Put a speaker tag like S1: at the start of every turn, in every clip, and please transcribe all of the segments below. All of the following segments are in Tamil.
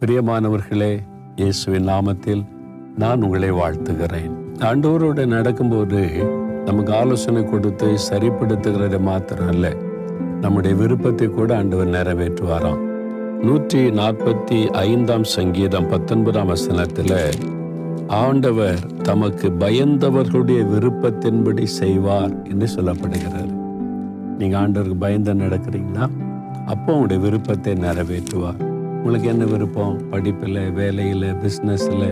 S1: பிரியமானவர்களே இயேசுவின் நாமத்தில் நான் உங்களை வாழ்த்துகிறேன். ஆண்டவரோட நடக்கும்போது நமக்கு ஆலோசனை கொடுத்து சரிப்படுத்துகிறது மாத்திரம் அல்ல நம்முடைய விருப்பத்தை கூட ஆண்டவர் நிறைவேற்றுவாராம். நூற்றி நாற்பத்தி ஐந்தாம் சங்கீதம் பத்தொன்பதாம் வசனத்தில் ஆண்டவர் தமக்கு பயந்தவர்களுடைய விருப்பத்தின்படி செய்வார் என்று சொல்லப்படுகிறார் நீங்கள் ஆண்டவருக்கு பயந்து நடக்கிறீங்கன்னா அப்போ உங்களுடைய விருப்பத்தை நிறைவேற்றுவார். உங்களுக்கு என்ன விருப்பம்? படிப்பில் வேலையில் பிஸ்னஸில்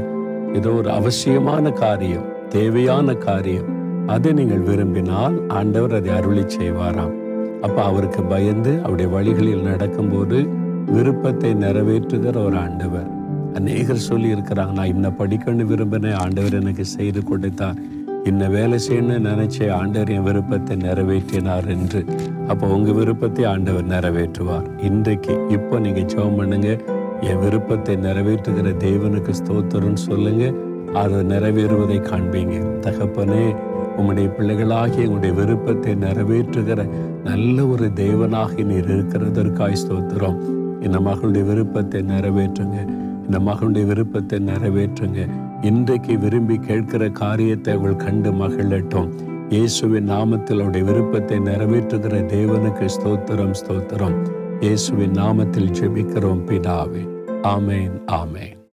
S1: ஏதோ ஒரு அவசியமான காரியம் தேவையான காரியம். அதை நீங்கள் விரும்பினால் ஆண்டவர் அதை அருளி செய்வாராம். அப்போ அவருக்கு பயந்து அவருடைய வழிகளில் நடக்கும்போது விருப்பத்தை நிறைவேற்றுகிற ஒரு ஆண்டவர். அநேகர் சொல்லி இருக்கிறாங்க நான் இன்ன படிக்கணும்னு விரும்பினேன் ஆண்டவர் எனக்கு செய்து கொடுத்தார். இன்ன வேலை செய்யணும்னு நினைச்ச ஆண்டவர் என் விருப்பத்தை நிறைவேற்றினார் என்று. அப்போ உங்க விருப்பத்தை ஆண்டவர் நிறைவேற்றுவார். இன்றைக்கு இப்போ நீங்க ஜெபம் பண்ணுங்க. என் விருப்பத்தை நிறைவேற்றுகிற தேவனுக்கு ஸ்தோத்திரம்னு சொல்லுங்க. அது நிறைவேறுவதை காண்பீங்க. தகப்பனே உம்முடைய பிள்ளைகளாகி உங்களுடைய விருப்பத்தை நிறைவேற்றுகிற நல்ல ஒரு தேவனாகி நீர் இருக்கிறதற்காய் ஸ்தோத்திரம். இந்த மகளுடைய விருப்பத்தை நிறைவேற்றுங்க. இந்த மகளுடைய விருப்பத்தை நிறைவேற்றுங்க. இன்றைக்கு விரும்பி கேட்கிற காரியத்தை அவள் கண்டு மகிழட்டும். இயேசுவின் நாமத்தில் அவருடைய விருப்பத்தை நிறைவேற்றுகிற தேவனுக்கு ஸ்தோத்திரம் ஸ்தோத்திரம். இயேசுவின் நாமத்தில் ஜெபிக்கிறோம் பிதாவே. ஆமேன் ஆமேன்.